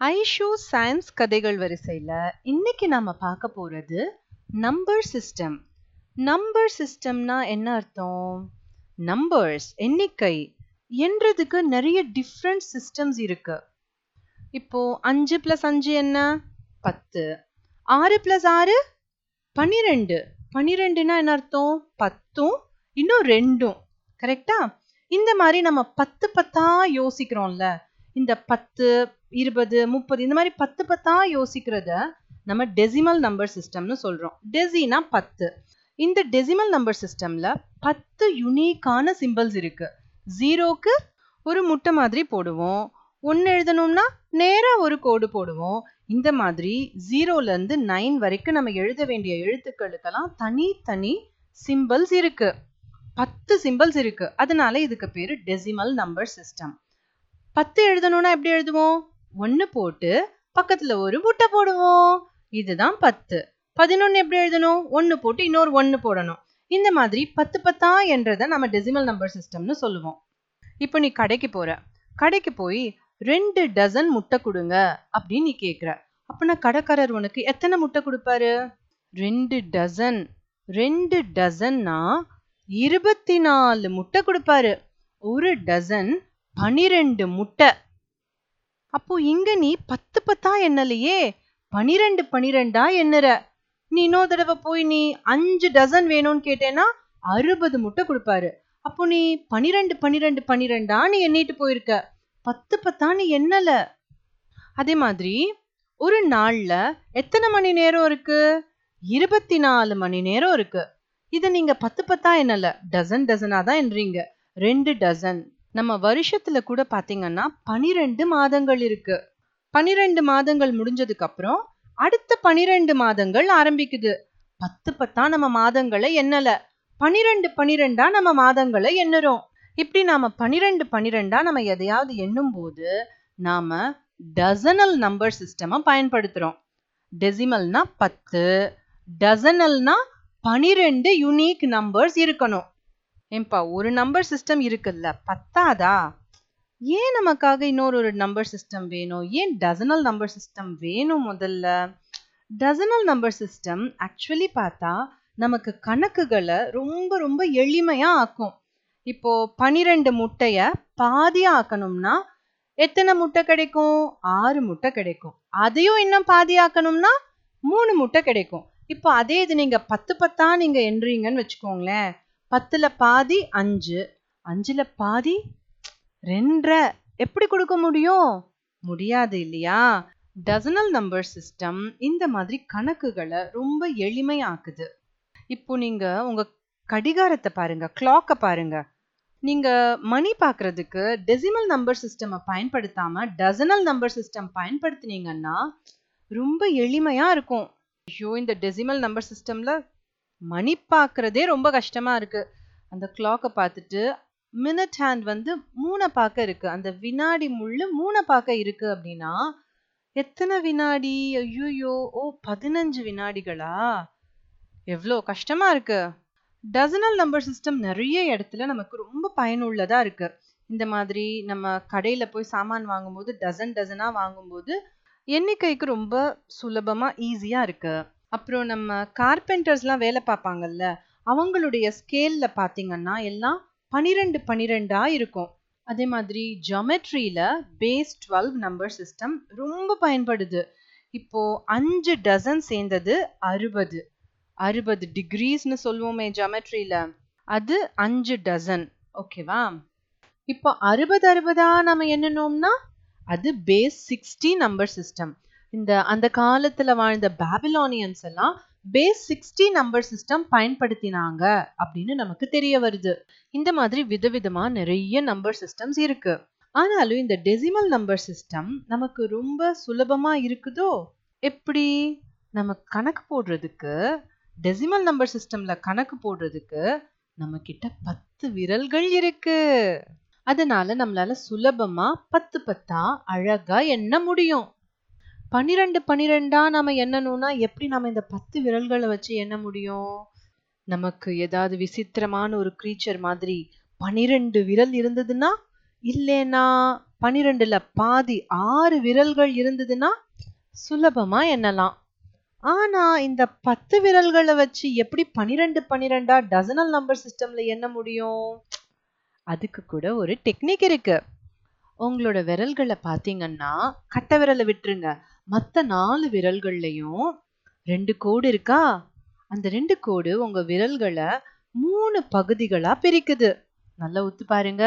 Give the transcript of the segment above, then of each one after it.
Aishu science கதைகள் வரிசையில் இன்னைக்கு நாம் பார்க்க போகிறது நம்பர் சிஸ்டம் நம்பர் சிஸ்டம்னா என்ன அர்த்தம்? நம்பர்ஸ் எண்ணிக்கை என்றதுக்கு நிறைய டிஃப்ரெண்ட் சிஸ்டம்ஸ் இருக்கு. இப்போ அஞ்சு பிளஸ் அஞ்சு என்ன? பத்து. ஆறு பிளஸ் ஆறு? பன்னிரெண்டு. பன்னிரெண்டுனா என்ன அர்த்தம்? பத்தும் இன்னும் ரெண்டும். கரெக்டா இந்த மாதிரி நம்ம பத்து பத்தா யோசிக்கிறோம்ல. இந்த பத்து இருபது முப்பது இந்த மாதிரி பத்து பத்தா யோசிக்கிறத நம்ம டெசிமல் நம்பர் சிஸ்டம்னு சொல்றோம். டெசினா பத்து. இந்த டெசிமல் நம்பர் சிஸ்டம்ல பத்து யுனிக்கான சிம்பிள்ஸ் இருக்கு. ஜீரோக்கு ஒரு முட்டை மாதிரி போடுவோம். ஒன்று எழுதணும்னா நேராக ஒரு கோடு போடுவோம். இந்த மாதிரி ஜீரோலேருந்து நைன் வரைக்கும் நம்ம எழுத வேண்டிய எழுத்துக்களுக்கெல்லாம் தனித்தனி சிம்பிள்ஸ் இருக்கு. பத்து சிம்பிள்ஸ் இருக்கு. அதனால இதுக்கு பேர் டெசிமல் நம்பர் சிஸ்டம் பத்து எழுதணும்னா எப்படி எழுதுவோம்? ஒன்று போட்டு பக்கத்தில் ஒரு முட்டை போடுவோம். இதுதான் பத்து. பதினொன்று எப்படி எழுதணும்? ஒன்று போட்டு இன்னொரு ஒன்று போடணும். இந்த மாதிரி பத்து பத்தா என்றதை நம்ம டெசிமல் நம்பர் சிஸ்டம்னு சொல்லுவோம். இப்போ நீ கடைக்கு போற. கடைக்கு போய் ரெண்டு டசன் முட்டை கொடுங்க அப்படின்னு நீ கேட்குற அப்படின்னா கடைக்காரர் உனக்கு எத்தனை முட்டை கொடுப்பாரு? ரெண்டு டசன் ரெண்டு டசன்னா இருபத்தி நாலு முட்டை கொடுப்பாரு. ஒரு டசன் பனிரெண்டு முட்டை. அப்போ இங்க நீ பத்து பத்தா எண்ணலையே பனிரெண்டு பனிரெண்டா எண்ணுற நீ இன்னொரு தடவை போய் நீ அஞ்சு டசன் வேணும்னு கேட்டேன்னா அறுபது முட்டை கொடுப்பாரு. அப்போ நீ பனிரெண்டு பனிரெண்டு பனிரெண்டா நீ எண்ணிட்டு போயிருக்க? பத்து பத்தா நீ எண்ணல அதே மாதிரி ஒரு நாள்ல எத்தனை மணி நேரம் இருக்கு? இருபத்தி நாலு மணி நேரம் இருக்கு. இதை நீங்க பத்து பத்தா எண்ணல டசன் டசனா தான் எண்றீங்க ரெண்டு டசன் நம்ம வருஷத்துல கூட பாத்தீங்கன்னா பனிரெண்டு மாதங்கள் இருக்கு. பனிரெண்டு மாதங்கள் முடிஞ்சதுக்கு அப்புறம் அடுத்த பனிரெண்டு மாதங்கள் ஆரம்பிக்குது. பத்து பத்தா நம்ம மாதங்களை எண்ணல. பனிரெண்டு பனிரெண்டா நம்ம மாதங்களை எண்ணுறோம். இப்படி நாம பனிரெண்டு பனிரெண்டா நம்ம எதையாவது எண்ணும் போது நாம டசனல் நம்பர் சிஸ்டம பயன்படுத்துறோம். டெசிமல்னா பத்து டசனல்னா பனிரெண்டு யூனிக் நம்பர்ஸ் இருக்கணும். ஏன்பா ஒரு நம்பர் சிஸ்டம் இருக்குல்ல பத்தாதா? ஏன் நமக்காக இன்னொரு ஒரு நம்பர் சிஸ்டம் வேணும்? ஏன் டசனல் நம்பர் சிஸ்டம் வேணும் முதல்ல? டசனல் நம்பர் சிஸ்டம் ஆக்சுவலி பார்த்தா நமக்கு கணக்குகளை ரொம்ப ரொம்ப எளிமையா ஆக்கும். இப்போ பனிரெண்டு முட்டையை பாதியாக ஆக்கணும்னா எத்தனை முட்டை கிடைக்கும்? ஆறு முட்டை கிடைக்கும். அதையும் இன்னும் பாதி ஆக்கணும்னா மூணு முட்டை கிடைக்கும். இப்போ அதே இது நீங்கள் பத்து பத்தா நீங்க எண்றீங்கன்னு வச்சுக்கோங்களேன். பத்துல பாதி அஞ்சு. அஞ்சுல பாதி ரெண்டரை. எப்படி கொடுக்க முடியும்? முடியாது இல்லையா? டசனல் நம்பர் சிஸ்டம் இந்த மாதிரி கணக்குகளை ரொம்ப எளிமையாக்குது. இப்போ நீங்க உங்க கடிகாரத்தை பாருங்க கிளாக்கை பாருங்க. நீங்க மணி பார்க்கறதுக்கு டெசிமல் நம்பர் சிஸ்டமை பயன்படுத்தாம டசனல் நம்பர் சிஸ்டம் பயன்படுத்தினீங்கன்னா ரொம்ப எளிமையா இருக்கும். ஐயோ இந்த டெசிமல் நம்பர் சிஸ்டம்ல மணி பார்க்கறதே ரொம்ப கஷ்டமா இருக்கு. அந்த கிளாக்கை பார்த்துட்டு மினிட் ஹேண்ட் வந்து மூணை பார்க்க இருக்கு. அந்த வினாடி முள்ளு மூணை பார்க்க இருக்கு அப்படின்னா எத்தனை வினாடி? ஐயோயோ ஓ பதினஞ்சு வினாடிகளா? எவ்வளோ கஷ்டமா இருக்கு. டசனல் நம்பர் சிஸ்டம் நிறைய இடத்துல நமக்கு ரொம்ப பயனுள்ளதாக இருக்குது இந்த மாதிரி நம்ம கடையில் போய் சாமான் வாங்கும்போது டசன் டசனாக வாங்கும்போது எண்ணிக்கைக்கு ரொம்ப சுலபமாக ஈஸியாக இருக்குது அப்புறம் நம்ம கார்பெண்டர்ஸ்லாம் வேலை பார்ப்பாங்கல்ல அவங்களுடைய ஸ்கேல்ல பாத்தீங்கன்னா எல்லாம் பனிரெண்டு பனிரெண்டா இருக்கும். அதே மாதிரி ஜொமெட்ரியில பேஸ் டுவெல் நம்பர் சிஸ்டம் ரொம்ப பயன்படுது. இப்போ அஞ்சு டசன் சேர்ந்தது அறுபது. அறுபது டிகிரிஸ்னு சொல்லுவோமே ஜொமெட்ரியில அது அஞ்சு டசன் ஓகேவா இப்போ அறுபது அறுபதா நம்ம என்னனோம்னா அது பேஸ் சிக்ஸ்டி நம்பர் சிஸ்டம் இந்த அந்த காலத்துல வாழ்ந்த பேபிலானியன்ஸ் எல்லாம் பேஸ் சிக்ஸ்டி நம்பர் சிஸ்டம் பயன்படுத்தினாங்க அப்படின்னு நமக்கு தெரிய வருது. இந்த மாதிரி விதவிதமா நிறைய நம்பர் சிஸ்டம்ஸ் இருக்கு. ஆனாலும் இந்த டெசிமல் நம்பர் சிஸ்டம் நமக்கு ரொம்ப சுலபமா இருக்குதோ? எப்படி? நம்ம கணக்கு போடுறதுக்கு டெசிமல் நம்பர் சிஸ்டம்ல கணக்கு போடுறதுக்கு நம்ம கிட்ட பத்து விரல்கள் இருக்கு. அதனால நம்மளால சுலபமா பத்து பத்தா அழகா எண்ண முடியும். பன்னிரெண்டு பன்னிரெண்டா நம்ம எண்ணணும்னா எப்படி நம்ம இந்த பத்து விரல்களை வச்சு எண்ண முடியும்? நமக்கு ஏதாவது விசித்திரமான ஒரு க்ரீச்சர் மாதிரி பனிரெண்டு விரல் இருந்ததுன்னா இல்லைனா? பனிரெண்டுல பாதி ஆறு விரல்கள் இருந்ததுன்னா சுலபமா எண்ணலாம். ஆனா இந்த பத்து விரல்களை வச்சு எப்படி பனிரெண்டு பனிரெண்டா டசனல் நம்பர் சிஸ்டம்ல எண்ண முடியும்? அதுக்கு கூட ஒரு டெக்னிக் இருக்கு. உங்களோட விரல்களை பார்த்தீங்கன்னா கட்டை விரலை விட்டுருங்க. மற்ற நாலு விரல்கள்லையும் ரெண்டு கோடு இருக்கா? அந்த ரெண்டு கோடு உங்க விரல்களை மூணு பகுதிகளா பிரிக்குது. நல்லா ஒத்து பாருங்க.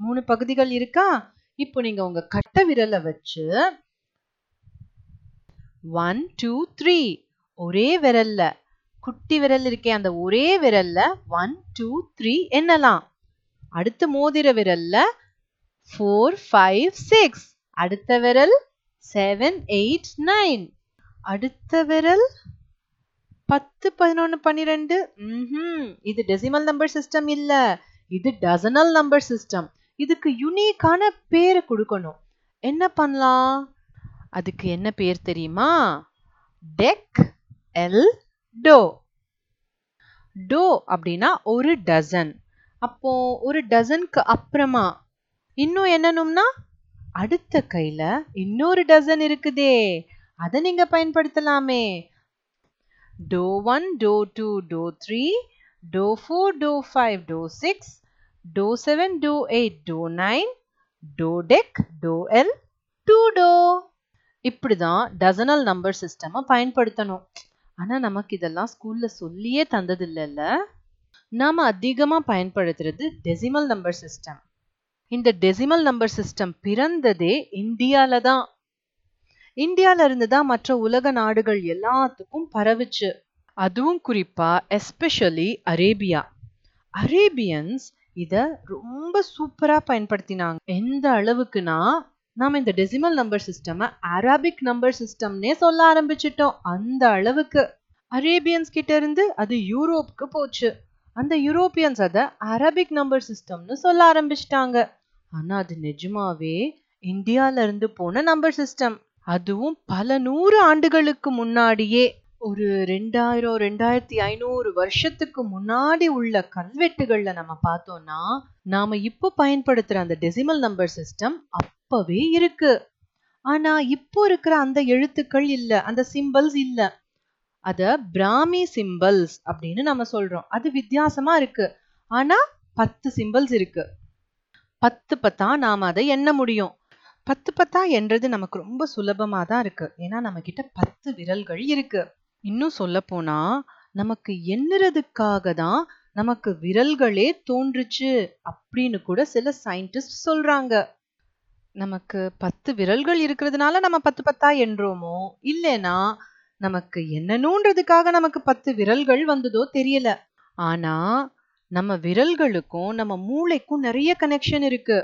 மூணு பகுதிகள் இருக்கா? இப்போ நீங்க உங்க கட்ட விரலை வச்சு ஒன் டூ த்ரீ ஒரே விரல்ல. குட்டி விரல் இருக்கே அந்த ஒரே விரல்ல ஒன் டூ த்ரீ என்னலாம் அடுத்து மோதிர விரல்ல ஃபோர் ஃபைவ் சிக்ஸ் அடுத்த விரல் செவன் எயிட் நைன் அடுத்த விரல் பத்து பதினொன்று பன்னிரெண்டு. ம் இது டெசிமல் நம்பர் சிஸ்டம் இல்லை. இது டசனல் நம்பர் சிஸ்டம் இதுக்கு யுனிக்கான பேரை கொடுக்கணும். என்ன பண்ணலாம்? அதுக்கு என்ன பேர் தெரியுமா? டெக் எல் டோ டோ அப்படின்னா ஒரு டசன் அப்போ ஒரு டசனுக்கு அப்புறமா இன்னும் என்னனும்னா அடுத்த கையில இன்னொரு டசன் இருக்குதே. அதை நீங்க பயன்படுத்தலாமே. Do one do two do three do four do five do six do seven do eight do nine do dek do el two do இப்படிதான் டசனல் நம்பர் சிஸ்டமை பயன்படுத்தணும். ஆனால் நமக்கு இதெல்லாம் ஸ்கூலில் சொல்லியே தந்ததில்லைல்ல. நாம் அதிகமாக பயன்படுத்துறது டெசிமல் நம்பர் சிஸ்டம் இந்த டெசிமல் நம்பர் சிஸ்டம் பிறந்ததே இந்தியால தான் இந்தியால இருந்து தான் மற்ற உலக நாடுகள் எல்லாத்துக்கும் பரவுச்சு. அதுவும் குறிப்பா எஸ்பெஷலி அரேபியா அரேபியன்ஸ் இத ரொம்ப சூப்பரா பயன்படுத்தினாங்க. எந்த அளவுக்குனா நாம இந்த decimal number system Arabic number சிஸ்டம்னே சொல்ல ஆரம்பிச்சிட்டோம். அந்த அளவுக்கு. அரேபியன்ஸ் கிட்ட இருந்து அது யூரோப்க்கு போச்சு. அந்த யூரோப்பியன்ஸ் அதை அரபிக் நம்பர் சிஸ்டம்னு சொல்ல ஆரம்பிச்சிட்டாங்க. ஆனா அது நிஜமாவே இந்தியால இருந்து போன நம்பர் சிஸ்டம் அதுவும் பல நூறு ஆண்டுகளுக்கு முன்னாடியே. ஒரு ரெண்டாயிரம் ரெண்டாயிரத்தி ஐநூறு வருஷத்துக்கு முன்னாடி உள்ள கல்வெட்டுகள்ல நம்ம பார்த்தோம்னா நாம இப்போ பயன்படுத்துற அந்த டெசிமல் நம்பர் சிஸ்டம் அப்பவே இருக்கு. ஆனா இப்போ இருக்கிற அந்த எழுத்துக்கள் இல்ல அந்த சிம்பல்ஸ் இல்ல. அத பிராமி சிம்பல்ஸ் அப்படின்னு நம்ம சொல்றோம். அது வித்தியாசமா இருக்கு. ஆனா பத்து சிம்பல்ஸ் இருக்கு. பத்து பத்தா நாம் அதை எண்ண முடியும். பத்து பத்தா என்றது நமக்கு ரொம்ப சுலபமாக தான் இருக்கு. ஏன்னா நம்ம கிட்ட பத்து விரல்கள் இருக்கு. இன்னும் சொல்ல போனா நமக்கு எண்ணுறதுக்காக தான் நமக்கு விரல்களே தோன்றுச்சு அப்படின்னு கூட சில சயின்டிஸ்ட் சொல்றாங்க. நமக்கு பத்து விரல்கள் இருக்கிறதுனால நம்ம பத்து பத்தா என்றோமோ? இல்லைனா நமக்கு என்னன்னுன்றதுக்காக நமக்கு பத்து விரல்கள் வந்ததோ தெரியல. ஆனா நம்ம விரல்களுக்கும் நம்ம மூளைக்கும் நிறைய கனெக்ஷன் இருக்கு.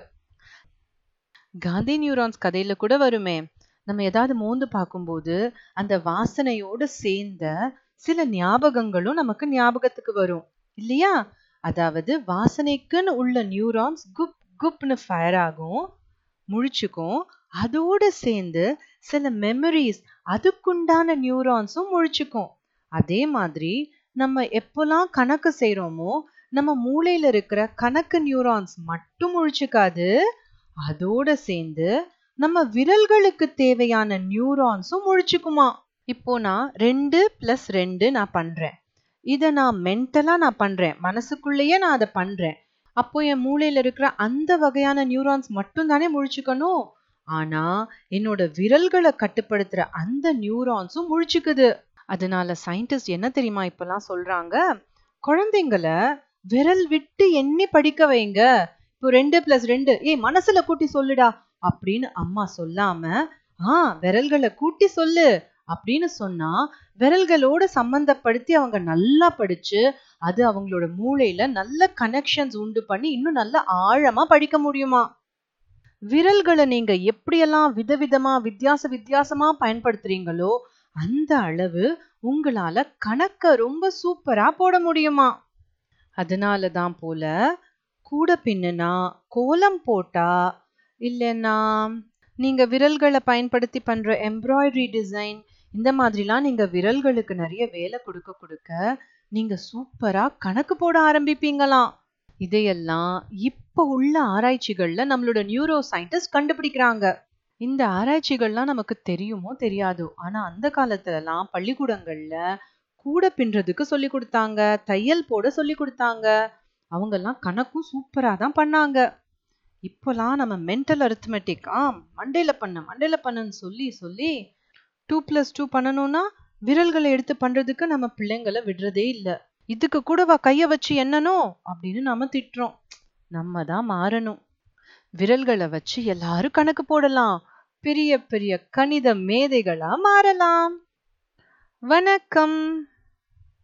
காந்தி நியூரான்ஸ் கதையில கூட வருமே. நம்ம ஏதாவது மோந்து பார்க்கும்போது அந்த வாசனையோட சேர்ந்த சில ஞாபகங்களும் நமக்கு ஞாபகத்துக்கு வரும். இல்லையா? அதாவது வாசனைக்குன்னு உள்ள நியூரான்ஸ் குப் குப்னு ஃபயர் ஆகும் முழிச்சுக்கும். அதோட சேர்ந்து சில மெமரிஸ் அதுக்குண்டான நியூரான்ஸும் முழிச்சுக்கும். அதே மாதிரி நம்ம எப்போல்லாம் கணக்கு செய்கிறோமோ நம்ம மூளையில இருக்கிற கணக்கு நியூரான்ஸ் மட்டும் முழிச்சுக்காது அதோட சேர்ந்து நம்ம விரல்களுக்கு தேவையான நியூரான்ஸும் முழிச்சுக்குமா? இப்போ நான் ரெண்டு பிளஸ் ரெண்டு நான் பண்றேன். இதை நான் மென்டலா நான் பண்றேன். மனசுக்குள்ளேயே நான் அதை பண்றேன். அப்போ என் மூளையில இருக்கிற அந்த வகையான நியூரான்ஸ் மட்டும் தானே முழிச்சுக்கணும். ஆனா என்னோட விரல்களை கட்டுப்படுத்துற அந்த நியூரான்ஸும் முழிச்சுக்குது. அதனால சயின்டிஸ்ட் என்ன தெரியுமா இப்பெல்லாம் சொல்றாங்க? குழந்தைங்கள விரல் விட்டு எண்ணி படிக்க வைங்க. இப்போ ரெண்டு பிளஸ் ரெண்டு. ஏய் மனசுல கூட்டி சொல்லுடா. அப்படின்னு அம்மா சொல்லாம ஆ விரல்களை கூட்டி சொல்லு அப்படின்னு சொன்னா விரல்களோட சம்பந்தப்படுத்தி அவங்க நல்லா படிச்சு அது அவங்களோட மூளையில நல்ல கனெக்ஷன்ஸ் உண்டு பண்ணி இன்னும் நல்ல ஆழமா படிக்க முடியுமா? விரல்களை நீங்க எப்படியெல்லாம் விதவிதமா வித்தியாச வித்தியாசமா பயன்படுத்துறீங்களோ அந்த அளவு உங்களால கணக்க ரொம்ப சூப்பரா போட முடியுமா? அதனால தான் போல கூட பின்னுனா கோலம் போட்டா இல்லைன்னா நீங்க விரல்களை பயன்படுத்தி பண்ற எம்ப்ராய்டரி டிசைன் இந்த மாதிரிலாம் நீங்க விரல்களுக்கு நிறைய வேலை கொடுக்க கொடுக்க நீங்க சூப்பரா கணக்கு போட ஆரம்பிப்பீங்களாம். இதையெல்லாம் இப்ப உள்ள ஆராய்ச்சிகள்ல நம்மளோட நியூரோ சயின்டிஸ்ட் கண்டுபிடிக்கிறாங்க. இந்த ஆராய்ச்சிகள்லாம் நமக்கு தெரியுமோ தெரியாதோ ஆனா அந்த காலத்துலலாம் பள்ளிக்கூடங்கள்ல கூட பின்றதுக்கு சொல்லி கொடுத்தாங்க. தையல் போட சொல்லி கொடுத்தாங்க. அவங்கெல்லாம் கணக்கும் சூப்பரா தான் பண்ணாங்க. இப்போலாம் நம்ம மென்டல் அரித்மெட்டிக் ஆ மண்டையில பண்ண மண்டையில பண்ணுன்னு சொல்லி சொல்லி டூ பிளஸ் டூ பண்ணணும்னா விரல்களை எடுத்து பண்றதுக்கு நம்ம பிள்ளைங்களை விடுறதே இல்ல. இதுக்கு கூடவா கைய வச்சு என்னனோ அப்படின்னு நாம திட்டுறோம். நம்ம தான் மாறணும். விரல்களை வச்சு எல்லாரும் கணக்கு போடலாம். பெரிய பெரிய கணித மேதைகளா மாறலாம். வணக்கம்.